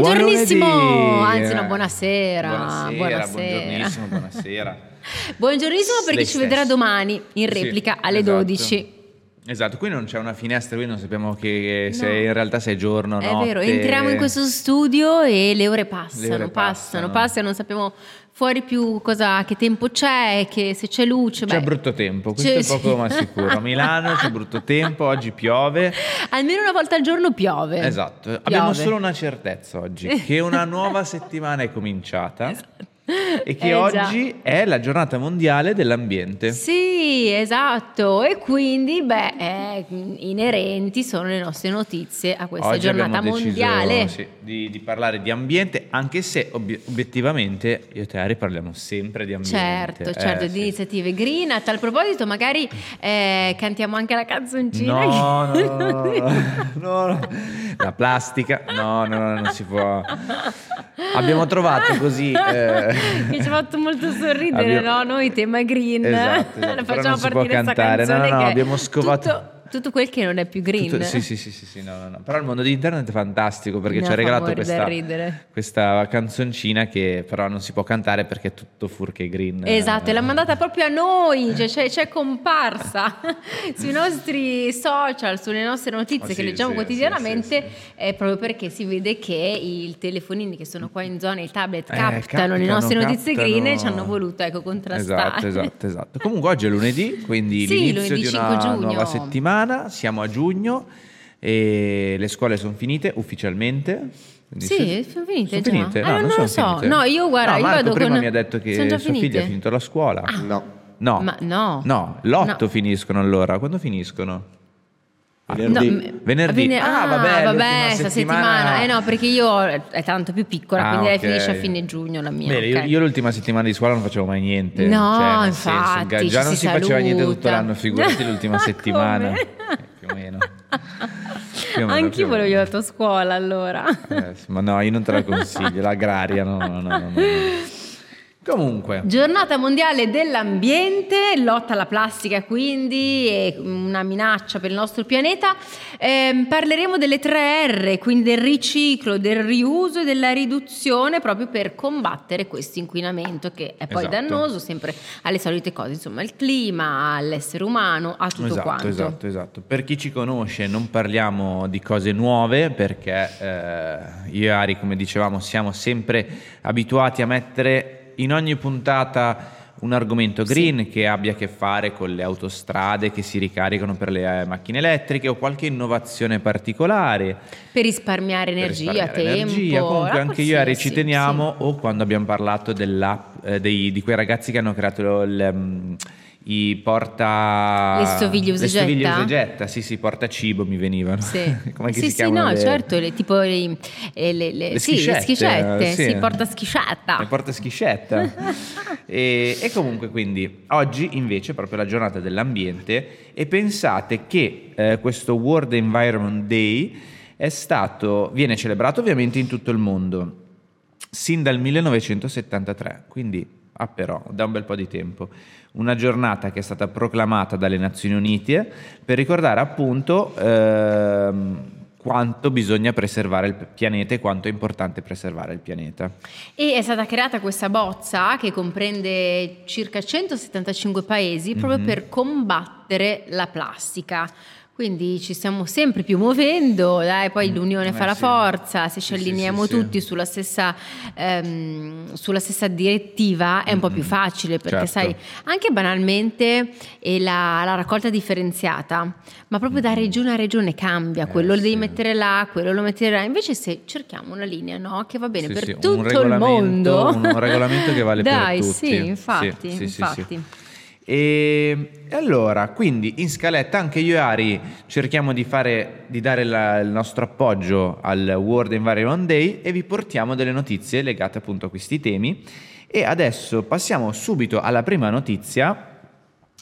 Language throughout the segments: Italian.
Buongiornissimo, Buon anzi no, buonasera. Buonasera, buongiornissimo, buonasera. Buongiornissimo perché Lei ci vedrà domani in replica Sì, alle esatto. 12. Esatto, qui non c'è una finestra, qui non sappiamo che se No. in realtà se è giorno o È notte. vero, entriamo in questo studio e le ore passano, Le ore passano, passano. passano, non sappiamo fuori più cosa, che tempo c'è, che se c'è luce. C'è beh, brutto tempo, questo c'è- è poco ma sicuro. A Milano c'è brutto tempo, oggi piove. Almeno una volta al giorno piove. Esatto, abbiamo Piove. solo una certezza oggi, che una nuova settimana è cominciata e che Eh, già. oggi è la giornata mondiale dell'ambiente. Sì, esatto. E quindi, beh, eh, inerenti sono le nostre notizie a questa Oggi giornata abbiamo deciso mondiale. sì, di, di parlare di ambiente, anche se obi- obiettivamente io e te Ari parliamo sempre di ambiente. Certo, Eh, certo, di sì. iniziative green. A tal proposito, magari eh, cantiamo anche la canzoncina. No, che- no, no, no, no, no. La plastica, no, no, no, non si può. Abbiamo trovato così. che ci ha fatto molto sorridere, abbiamo- no? Noi tema green. Esatto, esatto, facciamo partire sta cantare. No, canzone no, no, che abbiamo scovato- tutto, tutto quel che non è più green. Tutto- sì, sì, sì, sì, sì, no, no, no. Però il mondo di internet è fantastico perché Ne ci ha regalato questa, questa canzoncina che però non si può cantare perché è tutto furche green. Esatto, e l'ha mandata proprio a noi, cioè c'è, c'è comparsa sui nostri social, sulle nostre notizie Oh, che leggiamo quotidianamente, è proprio perché si vede che i telefonini che sono qua in zona, i tablet Eh, captano le nostre notizie captano. green e ci hanno voluto ecco, contrastare. Esatto, esatto, esatto. Comunque oggi è lunedì, quindi Sì, l'inizio lunedì di 5 una giugno. nuova settimana, siamo a giugno e le scuole sono finite ufficialmente. Sì, sono finite sono finite? Ah, No, non lo sono so. finite. No, io guarda, No, io Marco vado prima con- mi ha detto che sua figlia finite? ha finito la scuola. No. No. Ma no. No, l'otto No. finiscono allora. Quando finiscono? Venerdì. No, Venerdì. vene- Ah, ah, vabbè, vabbè, sta settimana- settimana. Eh no, perché io è tanto più piccola, Ah, quindi lei ok. finisce a fine giugno la mia. Bene, io, ok. io l'ultima settimana di scuola non facevo mai niente. No, cioè, nel senso, infatti, già non si si, faceva niente tutto l'anno, figurati l'ultima Ma settimana. Eh, più o meno. Più o meno, più Anch'io o volevo la tua scuola allora. Eh, ma no, io non te la consiglio, l'agraria, no, no, no, no, no. Comunque, Giornata mondiale dell'ambiente, lotta alla plastica quindi, è una minaccia per il nostro pianeta. Ehm, parleremo delle tre R, quindi del riciclo, del riuso e della riduzione proprio per combattere questo inquinamento che è poi Esatto. dannoso sempre alle solite cose, insomma al clima, all'essere umano, a tutto esatto, quanto. esatto, esatto. Per chi ci conosce non parliamo di cose nuove perché eh, io e Ari, come dicevamo, siamo sempre abituati a mettere in ogni puntata un argomento green che abbia a che fare con le autostrade che si ricaricano per le eh, macchine elettriche o qualche innovazione particolare. Per risparmiare per energia, risparmiare tempo. energia. Comunque anche io e Ari ci teniamo sì. o quando abbiamo parlato eh, dei- di quei ragazzi che hanno creato il, mm, i porta Le stoviglie usa le stoviglie sì sì porta cibo mi venivano. Sì, come sì, si sì, no, le- certo, le- tipo le, eh, le, le- sì, schiscette, schiscette, eh, sì. si porta schiscetta. le porta schiscetta. E, e comunque quindi oggi invece è proprio la giornata dell'ambiente e pensate che eh, questo World Environment Day è stato viene celebrato ovviamente in tutto il mondo sin dal 1973, quindi ah però da un bel po' di tempo. Una giornata che è stata proclamata dalle Nazioni Unite per ricordare appunto ehm, quanto bisogna preservare il pianeta e quanto è importante preservare il pianeta. E è stata creata questa bozza che comprende circa 175 paesi proprio Mhm. per combattere la plastica. Quindi ci stiamo sempre più muovendo, dai, poi l'unione eh fa la sì. forza, se ci allineiamo sì, sì. tutti sulla stessa, ehm, sulla stessa direttiva è un po' più facile perché certo. sai, anche banalmente è la, la raccolta differenziata, ma proprio da regione a regione cambia, Eh, quello lo devi mettere là, quello lo mettere là, invece se cerchiamo una linea no? che va bene per tutto il mondo. un regolamento che vale per Dai, tutti. sì, infatti, Sì, sì, infatti. E, e allora, quindi in scaletta anche io e Ari cerchiamo di, fare, di dare la- il nostro appoggio al World Environment Day e vi portiamo delle notizie legate appunto a questi temi. E adesso passiamo subito alla prima notizia,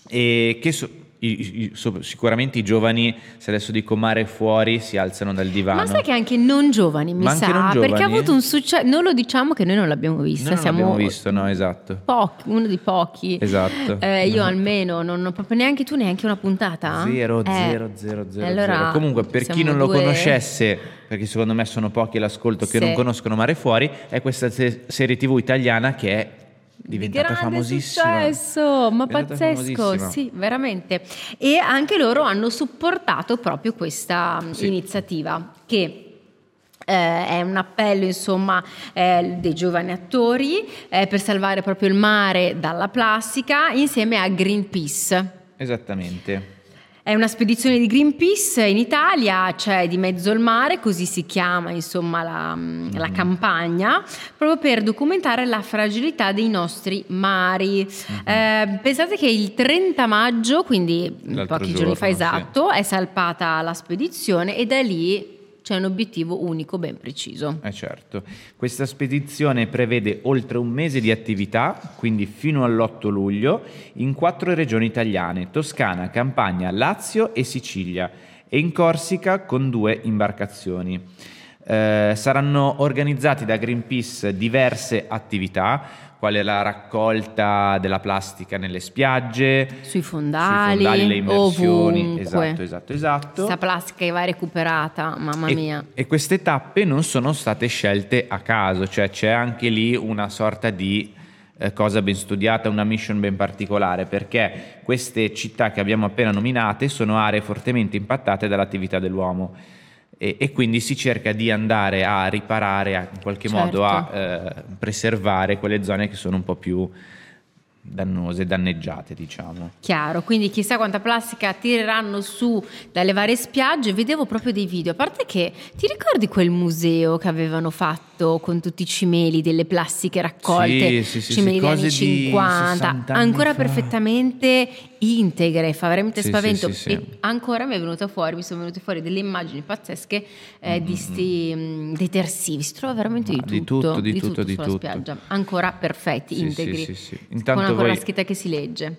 e che so- i- i- sicuramente i giovani, se adesso dico mare fuori, si alzano dal divano. Ma sai che anche non giovani, mi Ma sa, non perché ha giovani? avuto un successo, non lo diciamo che noi non l'abbiamo vista, Noi non siamo l'abbiamo visto, no, esatto. pochi, uno di pochi. Esatto. Eh, io almeno, non ho proprio neanche tu, neanche una puntata? Zero, Eh, zero, zero, zero, allora, zero. Comunque, per chi non lo due- conoscesse, perché secondo me sono pochi all'ascolto che Sì. non conoscono Mare Fuori, è questa se- serie TV italiana che è diventata grande famosissima. successo, ma pazzesco, sì, veramente. E anche loro hanno supportato proprio questa mh, Sì. iniziativa che eh, è un appello insomma eh, dei giovani attori eh, per salvare proprio il mare dalla plastica insieme a Greenpeace. Esattamente. È una spedizione di Greenpeace in Italia, c'è di mezzo il mare, così si chiama insomma la, Mm-hmm. la campagna, proprio per documentare la fragilità dei nostri mari. Mm-hmm. Eh, pensate che il 30 maggio, quindi L'altro pochi giorno, giorni fa sì. esatto, è salpata la spedizione e da lì c'è un obiettivo unico ben preciso. Eh certo. Questa spedizione prevede oltre un mese di attività, quindi fino all'8 luglio, in quattro regioni italiane, Toscana, Campania, Lazio e Sicilia, e in Corsica con due imbarcazioni. Eh, saranno organizzati da Greenpeace diverse attività, quale la raccolta della plastica nelle spiagge, Sui fondali, sui fondali le immersioni. ovunque. Esatto, esatto, esatto. Questa plastica che va recuperata, mamma E- mia. E, queste tappe non sono state scelte a caso, cioè c'è anche lì una sorta di eh, cosa ben studiata, una mission ben particolare, perché queste città che abbiamo appena nominate sono aree fortemente impattate dall'attività dell'uomo. E, e quindi si cerca di andare a riparare, a- in qualche Certo. modo a eh, preservare quelle zone che sono un po' più dannose, danneggiate, diciamo. Chiaro, quindi chissà quanta plastica tireranno su dalle varie spiagge. Vedevo proprio dei video. A parte che ti ricordi quel museo che avevano fatto con tutti i cimeli delle plastiche raccolte? Sì, sì, sì, cimeli sì, degli anni cose di 50, 60 anni ancora fa. perfettamente integre, fa veramente Sì, spavento. sì, sì. E ancora mi è venuta fuori, mi sono venute fuori delle immagini pazzesche eh, di sti mh, detersivi. Si trova veramente Mm, di di tutto, tutto, di tutto, di sulla tutto. spiaggia. Ancora perfetti, integri. sì, sì. con Intanto ancora voi- la scritta che si legge.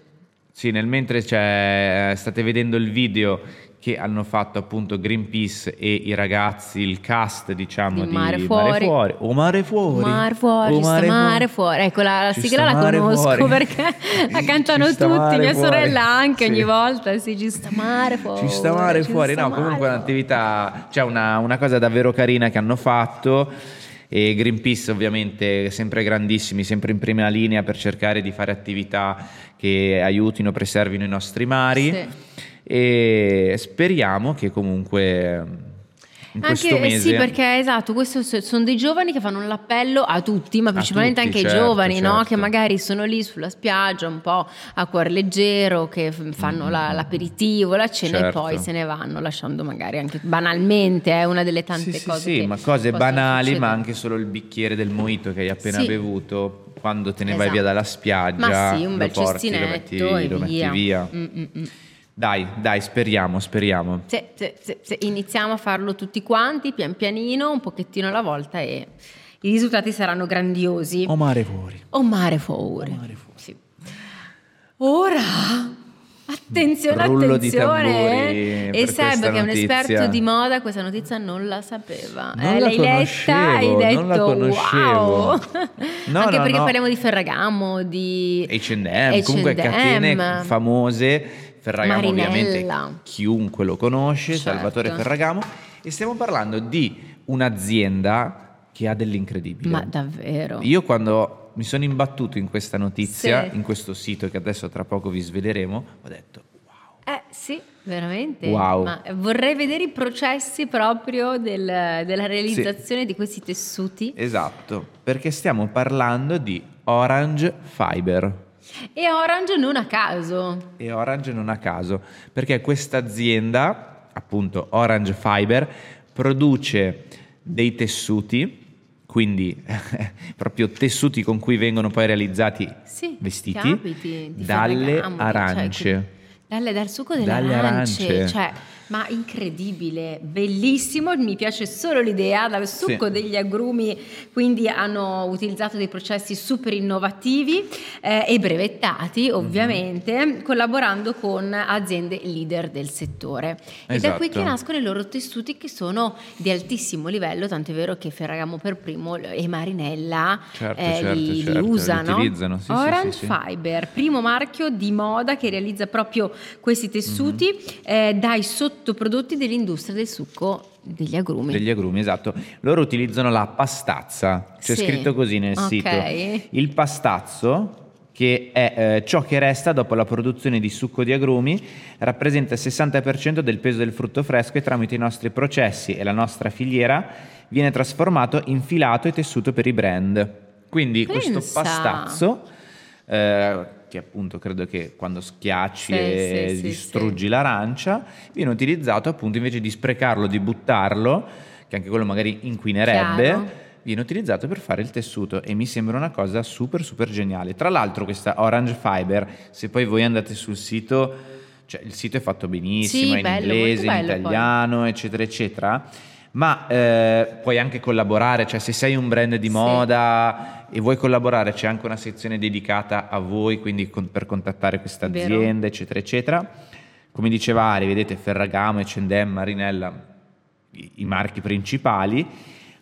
Sì, nel mentre c'è- state vedendo il video che hanno fatto appunto Greenpeace e i ragazzi, il cast diciamo Di di, Mare Fuori. O Mare Fuori. Mare fuori, O Mare mare Fuori. fuori. Ecco, la, la sigla la mare conosco fuori. perché la cantano tutti, mare mia fuori. sorella anche ogni Sì. volta. Sì, ci sta mare fuori. Ci sta mare ci fuori, sta no, mare comunque fuori. un'attività, cioè una, una cosa davvero carina che hanno fatto e Greenpeace ovviamente sempre grandissimi, sempre in prima linea per cercare di fare attività che aiutino, preservino i nostri mari Sì. E speriamo che comunque questo Anche, eh, mese... sì, perché esatto, questi sono dei giovani che fanno l'appello a tutti, ma principalmente tutti, anche ai certo, giovani, no? certo. che magari sono lì sulla spiaggia un po' a cuor leggero, che fanno la- l'aperitivo, la cena Mm. Certo. e poi se ne vanno, lasciando magari anche banalmente, è una delle tante sì, sì, cose sì, che ma cose banali, succedere. ma anche solo il bicchiere del mojito che hai appena Sì. bevuto, quando te ne vai Esatto. via dalla spiaggia, Ma sì, un lo bel porti, lo metti, cestinetto e lo metti via. via. Mm, mm, mm. Dai, dai, speriamo, speriamo. Sì, sì, sì, iniziamo a farlo tutti quanti, pian pianino, un pochettino alla volta e i risultati saranno grandiosi. O mare fuori. O mare fuori. O mare fuori. Sì. Ora, attenzione, Rullo di attenzione. E Seb, che è un notizia. esperto di moda, questa notizia non la sapeva. Non eh, la l'hai letta, hai conoscevo, detto non la conoscevo. wow. No, Anche no, perché no. parliamo di Ferragamo, di H&M, comunque catene famose. Ferragamo Marinella. ovviamente chiunque lo conosce, Certo. Salvatore Ferragamo. E stiamo parlando di un'azienda che ha dell'incredibile. Ma davvero? Io quando mi sono imbattuto in questa notizia, Sì. in questo sito che adesso tra poco vi sveleremo, ho detto wow. Eh sì, veramente. Wow. Ma vorrei vedere i processi proprio del- della realizzazione di questi tessuti. Esatto, perché stiamo parlando di Orange Fiber. E Orange non a caso. E Orange non a caso, perché questa azienda, appunto Orange Fiber, produce dei tessuti, quindi proprio tessuti con cui vengono poi realizzati Sì, vestiti, capiti di dalle arance. cioè, Dalle, dal succo delle Dalle arance. arance. Cioè, Ma incredibile, bellissimo, mi piace solo l'idea, dal succo Sì. degli agrumi, quindi hanno utilizzato dei processi super innovativi eh, e brevettati Mhm. ovviamente, collaborando con aziende leader del settore. Ed è qui Esatto. che nascono i loro tessuti che sono di altissimo livello, tanto è vero che Ferragamo per primo e Marinella Certo, eh, certo, li, certo, li usano. sì, Orange sì. Fiber, primo marchio di moda che realizza proprio questi tessuti Mhm. eh, dai sottoprodotti dell'industria del succo degli agrumi. Degli agrumi, esatto. Loro utilizzano la pastazza, c'è Sì. scritto così nel Ok. sito. Il pastazzo, che è eh, ciò che resta dopo la produzione di succo di agrumi, rappresenta il 60% del peso del frutto fresco e tramite i nostri processi e la nostra filiera viene trasformato in filato e tessuto per i brand. Quindi questo Pensa. pastazzo, eh, che appunto credo che quando schiacci Sì, e sì, sì, distruggi l'arancia, viene utilizzato appunto invece di sprecarlo, di buttarlo, che anche quello magari inquinerebbe, Chiaro. viene utilizzato per fare il tessuto e mi sembra una cosa super super geniale. Tra l'altro questa Orange Fiber, se poi voi andate sul sito, cioè il sito è fatto benissimo, Sì, è in bello, inglese, in bello poi. italiano, eccetera, eccetera. Ma eh, puoi anche collaborare, cioè se sei un brand di Sì. moda e vuoi collaborare, c'è anche una sezione dedicata a voi, quindi con- per contattare questa azienda, eccetera, eccetera. Come diceva Ari, vedete Ferragamo, H&M, Marinella, i, i marchi principali,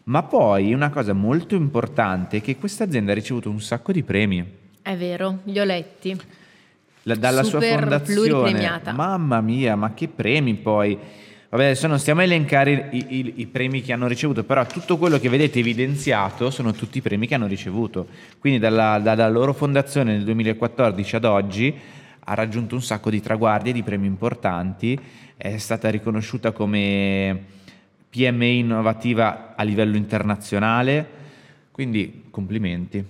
ma poi una cosa molto importante è che questa azienda ha ricevuto un sacco di premi. È vero, li ho letti. La- dalla sua Super fondazione. pluripremiata. Mamma mia, ma che premi poi! Vabbè, adesso non stiamo a elencare i, i- i premi che hanno ricevuto, però tutto quello che vedete evidenziato sono tutti i premi che hanno ricevuto. Quindi dalla, dalla loro fondazione nel 2014 ad oggi ha raggiunto un sacco di traguardi e di premi importanti, è stata riconosciuta come PMI innovativa a livello internazionale, quindi complimenti.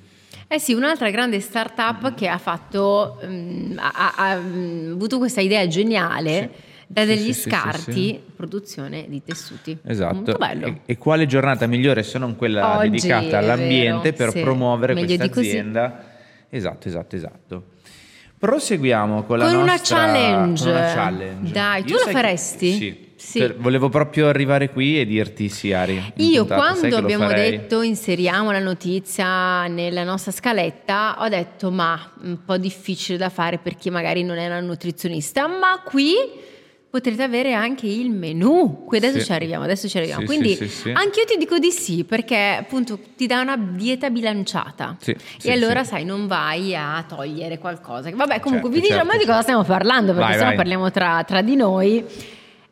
Eh sì, un'altra grande startup che ha fatto, mm, ha, ha- ha, mm, avuto questa idea geniale Sì. Da degli sì, sì, sì, scarti, sì. produzione di tessuti. Esatto. Molto bello. E, e quale giornata migliore se non quella Oggi, dedicata all'ambiente vero, per promuovere Meglio questa azienda? Esatto, esatto, esatto. Proseguiamo con la Con una nostra challenge. con una challenge. Dai, tu Io la faresti? Sì. Sì. Per- volevo proprio arrivare qui e dirti sì, Ari. Io puntata, quando che abbiamo detto inseriamo la notizia nella nostra scaletta, ho detto ma un po' difficile da fare per chi magari non è una nutrizionista, ma qui potrete avere anche il menù. Qui adesso Sì. ci arriviamo, adesso ci arriviamo. Sì, Quindi sì, anche io ti dico di sì perché appunto ti dà una dieta bilanciata. Sì, e allora sai, non vai a togliere qualcosa. Vabbè, comunque Certo, vi diciamo certo. di cosa stiamo parlando perché Vai, sennò vai. parliamo tra, tra di noi.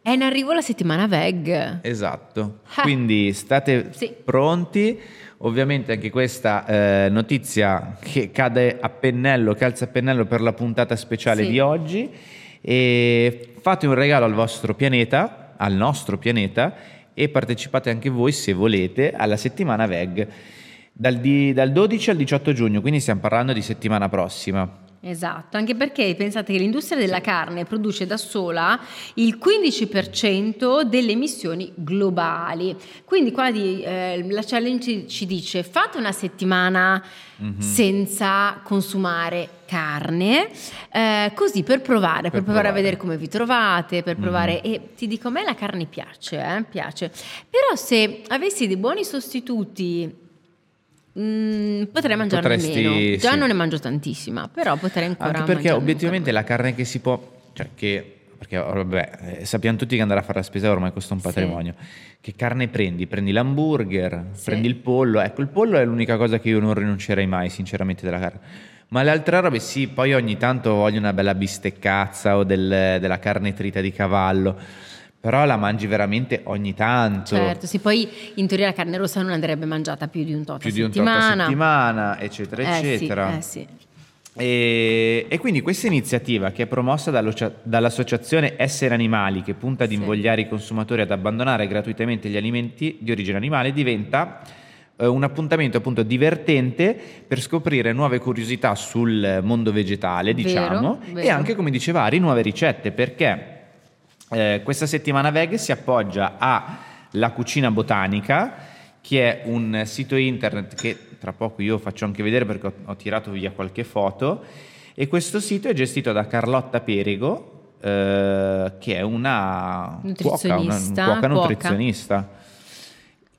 È in arrivo la settimana veg. Esatto, Ah. quindi state Sì. pronti. Ovviamente anche questa eh, notizia che cade a pennello, calza a pennello per la puntata speciale Sì. di oggi. E fate un regalo al vostro pianeta, al nostro pianeta, e partecipate anche voi se volete alla settimana VEG dal, di- dal 12 al 18 giugno, quindi stiamo parlando di settimana prossima. Esatto, anche perché pensate che l'industria della carne produce da sola il 15% delle emissioni globali. Quindi qua di, eh, la challenge ci dice fate una settimana Mhm. senza consumare carne, eh, così per provare, per, Per provare a provare. vedere come vi trovate, per provare Mhm. e ti dico a me la carne piace, eh, piace. Però se avessi dei buoni sostituti mm, potrei mangiarne Potresti- meno. Già sì. non ne mangio tantissima, però potrei ancora Anche perché obiettivamente la carne che si può, cioè che, perché oh, vabbè, eh, sappiamo tutti che andare a fare la spesa ormai costa un Sì. patrimonio. Che carne prendi? Prendi l'hamburger, Sì. prendi il pollo. Ecco, il pollo è l'unica cosa che io non rinuncerei mai, sinceramente, della carne. Ma le altre robe sì, poi ogni tanto voglio una bella bisteccazza o del- della carne trita di cavallo, però la mangi veramente ogni tanto. Certo, sì, poi in teoria la carne rossa non andrebbe mangiata più di un tot più a di un tot a settimana. settimana, eccetera, Eh sì, eccetera. eh sì. E, e quindi questa iniziativa che è promossa dall'associazione Essere Animali, che punta ad Sì. invogliare i consumatori ad abbandonare gratuitamente gli alimenti di origine animale, diventa eh, un appuntamento appunto divertente per scoprire nuove curiosità sul mondo vegetale, Vero, diciamo, e vero. anche, come diceva Ari, nuove ricette, perché eh, questa settimana veg si appoggia a La Cucina Botanica, che è un sito internet che tra poco io faccio anche vedere perché ho, ho tirato via qualche foto. E questo sito è gestito da Carlotta Perigo, eh, che è una cuoca, una, Nutrizionista, cuoca cuoca. nutrizionista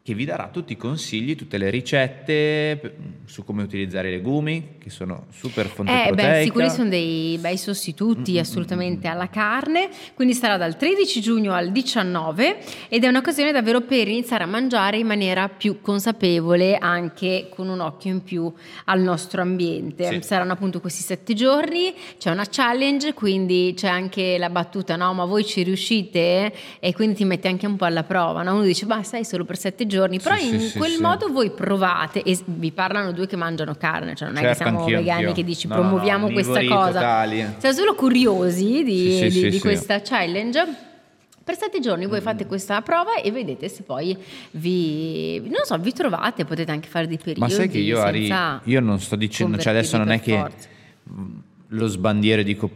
che vi darà tutti i consigli, tutte le ricette su come utilizzare i legumi, che sono super fonte Eh, proteica. beh, quelli sono dei bei sostituti assolutamente alla carne, quindi sarà dal 13 giugno al 19 ed è un'occasione davvero per iniziare a mangiare in maniera più consapevole, anche con un occhio in più al nostro ambiente. Sì. Saranno appunto questi sette giorni, c'è una challenge, quindi c'è anche la battuta, no, ma voi ci riuscite? E quindi ti mette anche un po' alla prova, no? Uno dice, ma sai, solo per sette giorni, però Sì, in sì, quel sì. modo voi provate e vi parlano due che mangiano carne, cioè non è che Certo, siamo anch'io, vegani anch'io. che dici No, no, no, promuoviamo questa cosa. totali. Siamo solo curiosi di, di- di questa challenge. Per sette giorni voi fate questa prova e vedete se poi vi, non so, vi trovate, potete anche fare dei periodi Ma sai che io, Ari, io non sto dicendo, cioè adesso non è che per mh, lo sbandiero e dico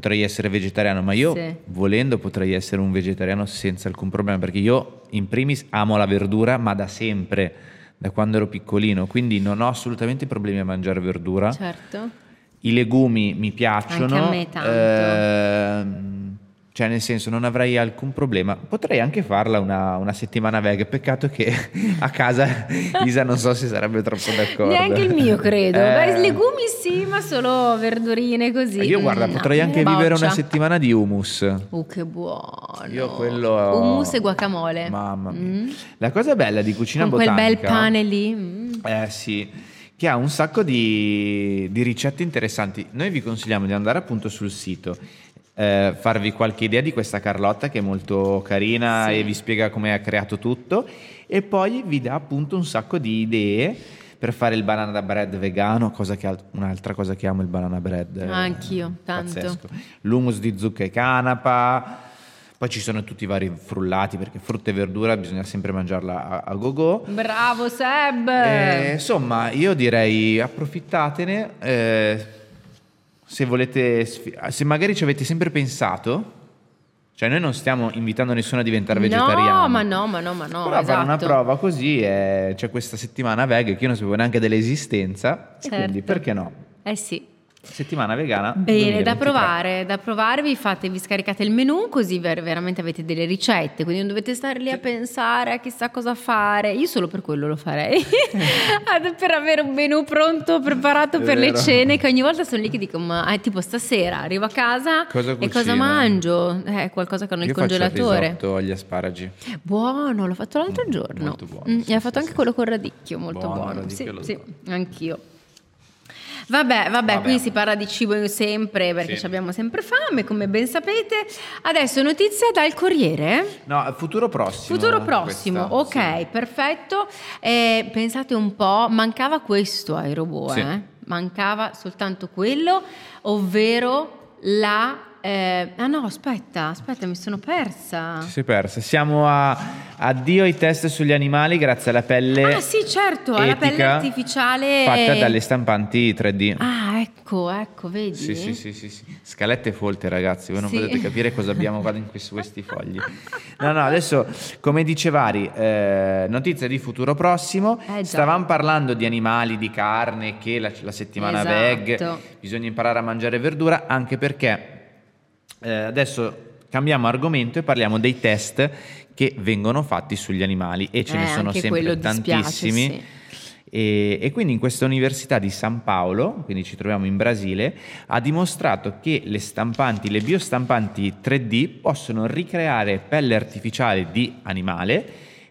potrei essere vegetariano, ma io Sì. volendo potrei essere un vegetariano senza alcun problema, perché io in primis amo la verdura, ma da sempre, da quando ero piccolino, quindi non ho assolutamente problemi a mangiare verdura. Certo. I legumi mi piacciono. Anche a me tanto. ehm, cioè, nel senso, non avrei alcun problema. Potrei anche farla una, una settimana veg. Peccato che a casa Isa non so se sarebbe troppo d'accordo. Neanche il mio credo. Eh, Beh, legumi sì, ma solo verdurine così. Io guarda, Mm, potrei no, anche boccia. vivere una settimana di hummus. Uh, che buono. Io quello Hummus e guacamole. Mamma mia. Mm. La cosa bella di cucina Con quel botanica bel pane lì. mm. Eh sì, che ha un sacco di, di ricette interessanti. Noi vi consigliamo di andare appunto sul sito, eh, farvi qualche idea di questa Carlotta che è molto carina Sì. e vi spiega come ha creato tutto e poi vi dà appunto un sacco di idee per fare il banana bread vegano, cosa che al- un'altra cosa che amo il banana bread. eh, Anch'io, tanto. pazzesco. L'hummus di zucca e canapa. Poi ci sono tutti i vari frullati perché frutta e verdura bisogna sempre mangiarla a, a go-go. Bravo Seb. Eh, insomma, io direi approfittatene. eh, se volete, se magari ci avete sempre pensato, cioè noi non stiamo invitando nessuno a diventare vegetariano. No, ma no, ma no, ma no. Però fare una esatto. prova così, eh, c'è questa settimana veg che io non sapevo neanche dell'esistenza, Certo. quindi perché no? Eh sì. Settimana vegana. Bene, da 2023. provare, da provare, vi fate, vi scaricate il menu così ver- veramente avete delle ricette, quindi non dovete stare lì a pensare a chissà cosa fare. Io solo per quello lo farei, per avere un menù pronto, preparato per le cene, che ogni volta sono lì che dico, ma eh, tipo stasera arrivo a casa Cosa e cosa mangio? Eh, qualcosa che ho nel Io il congelatore. risotto agli asparagi. Buono, l'ho fatto l'altro Mm, giorno. molto buono, Mm, sì, e ho sì, fatto sì. anche quello con radicchio, molto Buono, buono. Sì, sì, anch'io. Vabbè, vabbè, Vabbè. qui si parla di cibo sempre perché Sì. abbiamo sempre fame, come ben sapete. Adesso notizia dal Corriere. No, futuro prossimo. Futuro prossimo, questa, ok, sì. perfetto. Eh, pensate un po', mancava questo ai robot, Sì. eh? mancava soltanto quello, ovvero la... eh, ah no, aspetta, aspetta, mi sono persa. Ci è persa. Siamo a addio ai test sugli animali grazie alla pelle. Ah sì, certo, alla pelle artificiale. Fatta dalle stampanti 3D. Ah, ecco, ecco, vedi? Sì, sì, sì, sì, sì. Scalette folte, ragazzi, voi non Sì. potete capire cosa abbiamo qua in questi, questi fogli. No, no, adesso, come dice Vari, eh, notizie di futuro prossimo. Eh. Stavamo parlando di animali, di carne, che la, la settimana Esatto. veg, bisogna imparare a mangiare verdura, anche perché eh, adesso cambiamo argomento e parliamo dei test che vengono fatti sugli animali e ce Eh, ne sono sempre quello dispiace, tantissimi. sì. E, e quindi in questa università di San Paolo, quindi ci troviamo in Brasile, ha dimostrato che le stampanti, le biostampanti 3D possono ricreare pelle artificiale di animale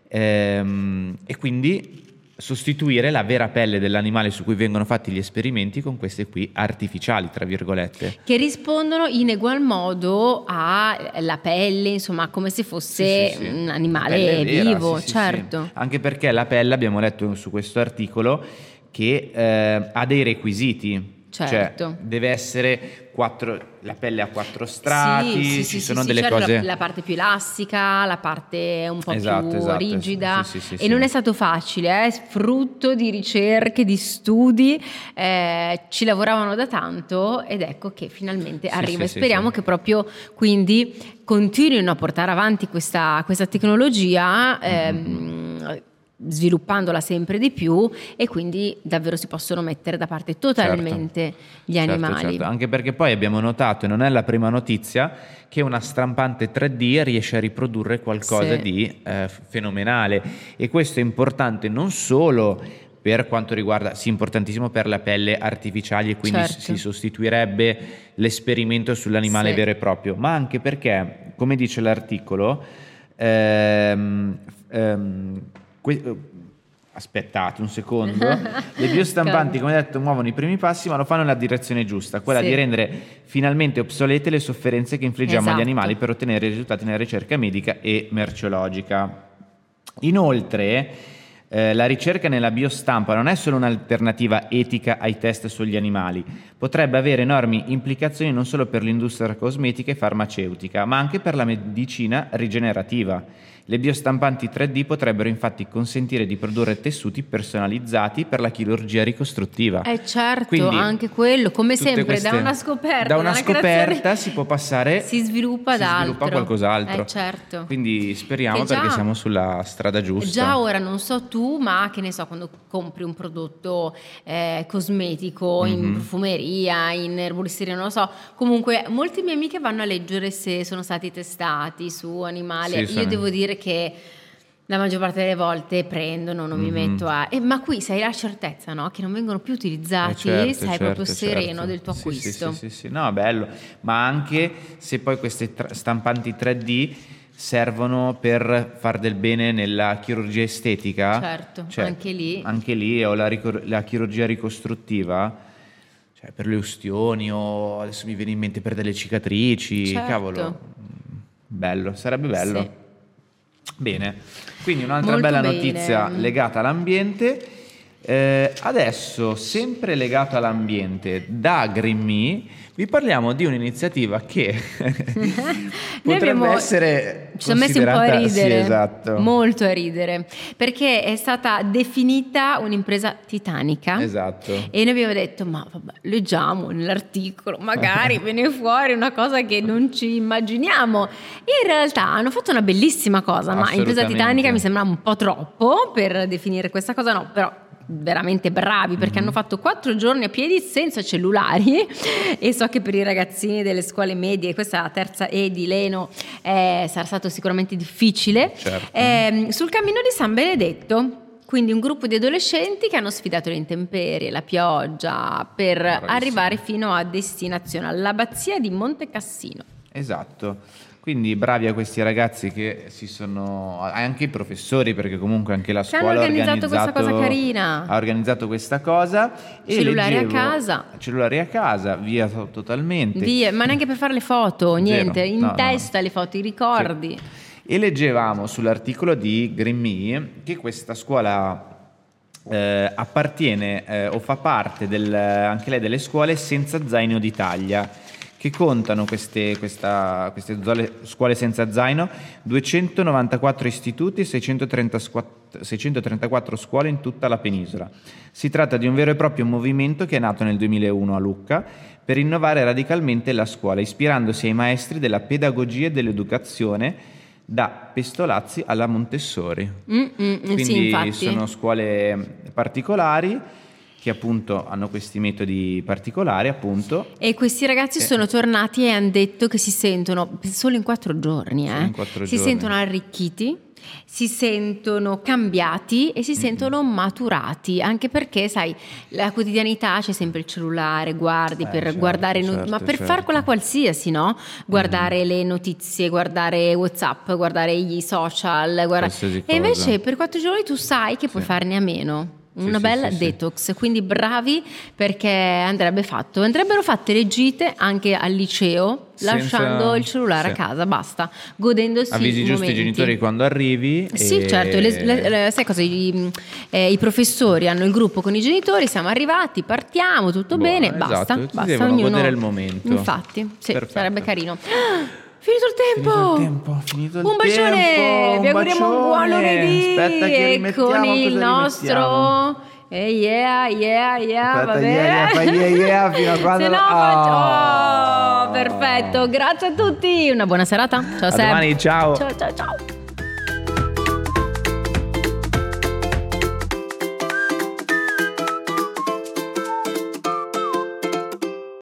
ehm, e quindi sostituire la vera pelle dell'animale su cui vengono fatti gli esperimenti con queste qui artificiali, tra virgolette. Che rispondono in egual modo alla pelle, insomma, come se fosse Sì, sì, sì. un animale vera, vivo, certo. Anche perché la pelle, abbiamo letto su questo articolo, che eh, ha dei requisiti. Certo. Cioè, deve essere quattro, la pelle ha quattro strati, Sì, sì, ci sì, sono delle certo, cose... La, la parte più elastica, la parte un po' Esatto, più esatto, rigida. sì, sì, sì, e non è stato facile, è frutto di ricerche, di studi. eh, ci lavoravano da tanto ed ecco che finalmente arriva. e speriamo che proprio quindi continuino a portare avanti questa, questa tecnologia. ehm, sviluppandola sempre di più e quindi davvero si possono mettere da parte totalmente Certo. gli Certo, animali. certo. Anche perché poi abbiamo notato, e non è la prima notizia, che una stampante 3D riesce a riprodurre qualcosa Sì. di eh, fenomenale e questo è importante non solo per quanto riguarda, sì, importantissimo per la pelle artificiali e quindi Certo. si sostituirebbe l'esperimento sull'animale Sì. vero e proprio, ma anche perché, come dice l'articolo, ehm, ehm, que- aspettate un secondo, le biostampanti, come detto, muovono i primi passi, ma lo fanno nella direzione giusta, quella Sì. di rendere finalmente obsolete le sofferenze che infliggiamo agli Esatto. animali per ottenere risultati nella ricerca medica e merceologica. Inoltre, eh, la ricerca nella biostampa non è solo un'alternativa etica ai test sugli animali, potrebbe avere enormi implicazioni non solo per l'industria cosmetica e farmaceutica, ma anche per la medicina rigenerativa. Le biostampanti 3D potrebbero infatti consentire di produrre tessuti personalizzati per la chirurgia ricostruttiva. Eh certo, Quindi, anche quello, come sempre, queste- da una scoperta, da una scoperta si può passare si sviluppa si ad sviluppa altro. qualcos'altro. Eh, certo. Quindi speriamo Che già- perché siamo sulla strada giusta. Già ora non so tu, ma che ne so, quando compri un prodotto eh, cosmetico in Mhm. profumeria, in erboristeria, non lo so. Comunque, molte mie amiche vanno a leggere se sono stati testati su animali. Sì, Io sono- devo dire che la maggior parte delle volte prendono, non mi Mhm. metto a. eh, ma qui sai la certezza, no? Che non vengono più Eh, utilizzati, certo, sei certo, proprio sereno certo. del tuo Sì, sì, acquisto. Sì, sì, sì, no, bello. Ma anche se poi queste tra- stampanti 3D servono per far del bene nella chirurgia estetica. Certo, cioè, anche lì. Anche lì, o la, ricor- la chirurgia ricostruttiva, cioè per le ustioni o adesso mi viene in mente per delle cicatrici, Certo. cavolo. mm, Bello, sarebbe bello. Sì. Bene, quindi un'altra Molto bella bene. notizia legata all'ambiente. Eh, adesso, sempre legato all'ambiente, da Green Me, vi parliamo di un'iniziativa che potrebbe abbiamo- essere Ci siamo messi un po' a considerata- sì, ridere, esatto. molto a ridere, perché è stata definita un'impresa titanica. Esatto. E noi abbiamo detto, ma vabbè, leggiamo nell'articolo, magari viene fuori una cosa che non ci immaginiamo. In realtà hanno fatto una bellissima cosa, ma impresa titanica mi sembra un po' troppo per definire questa cosa, no, però veramente bravi perché Mhm. hanno fatto quattro giorni a piedi senza cellulari e so che per i ragazzini delle scuole medie, questa è la terza E di Leno, eh, sarà stato sicuramente difficile. Certo. Ehm, sul cammino di San Benedetto. Quindi un gruppo di adolescenti che hanno sfidato le intemperie, la pioggia, per Bravissimi. arrivare fino a destinazione, all'abbazia di Monte Cassino. Esatto. Quindi bravi a questi ragazzi che si sono, anche i professori, perché comunque anche la Che hanno scuola ha organizzato questa cosa organizzato- carina. Ha organizzato questa cosa. Cellulari a leggevo- casa. Cellulari a casa, via to- totalmente. Via, ma neanche per fare le foto, niente, Zero. in No, no, testa le foto, i ricordi. E leggevamo sull'articolo di Me che questa scuola eh, appartiene eh, o fa parte del- anche lei delle scuole senza zaino d'Italia che contano queste, questa- queste scuole senza zaino 294 istituti e 630 squa- 634 scuole in tutta la penisola. Si tratta di un vero e proprio movimento che è nato nel 2001 a Lucca per innovare radicalmente la scuola, ispirandosi ai maestri della pedagogia e dell'educazione da Pestolazzi alla Montessori. Mm, mm, Quindi sì, sono scuole particolari che appunto hanno questi metodi particolari, appunto. E questi ragazzi Eh. sono tornati e hanno detto che si sentono, solo in quattro giorni, eh, in quattro si giorni. sentono arricchiti, si sentono cambiati e si sentono maturati, anche perché, sai, la quotidianità c'è sempre il cellulare, guardi Eh, per certo, guardare, certo, ma per certo. far quella qualsiasi, no? Guardare le notizie, guardare WhatsApp, guardare gli social, guarda- e invece per quattro giorni tu sai che puoi Sì. farne a meno. Sì, Una sì, bella sì, sì. detox, quindi bravi perché andrebbe fatto. Andrebbero fatte le gite anche al liceo, Senza- lasciando il cellulare sì. a casa, basta, godendosi Avvisi i giusti i genitori quando arrivi. Sì, e- certo, le- le- le- sai cosa? I, eh, i professori hanno il gruppo con i genitori, siamo arrivati, partiamo, tutto Boh, bene, esatto, basta, basta ognuno. godere il momento. Infatti, sì, Perfetto. sarebbe carino. Finito il tempo! Finito il tempo, finito il un bacione! tempo, Vi un auguriamo un buon bacione. lunedì! Aspetta che e con il nostro... Eh, yeah, yeah, yeah, Aspetta, va bene. yeah, yeah, yeah, yeah, fino a quando- Se no Oh. faccio... Oh, perfetto, grazie a tutti, una buona serata. Ciao A Seb. domani, ciao. Ciao, ciao, ciao.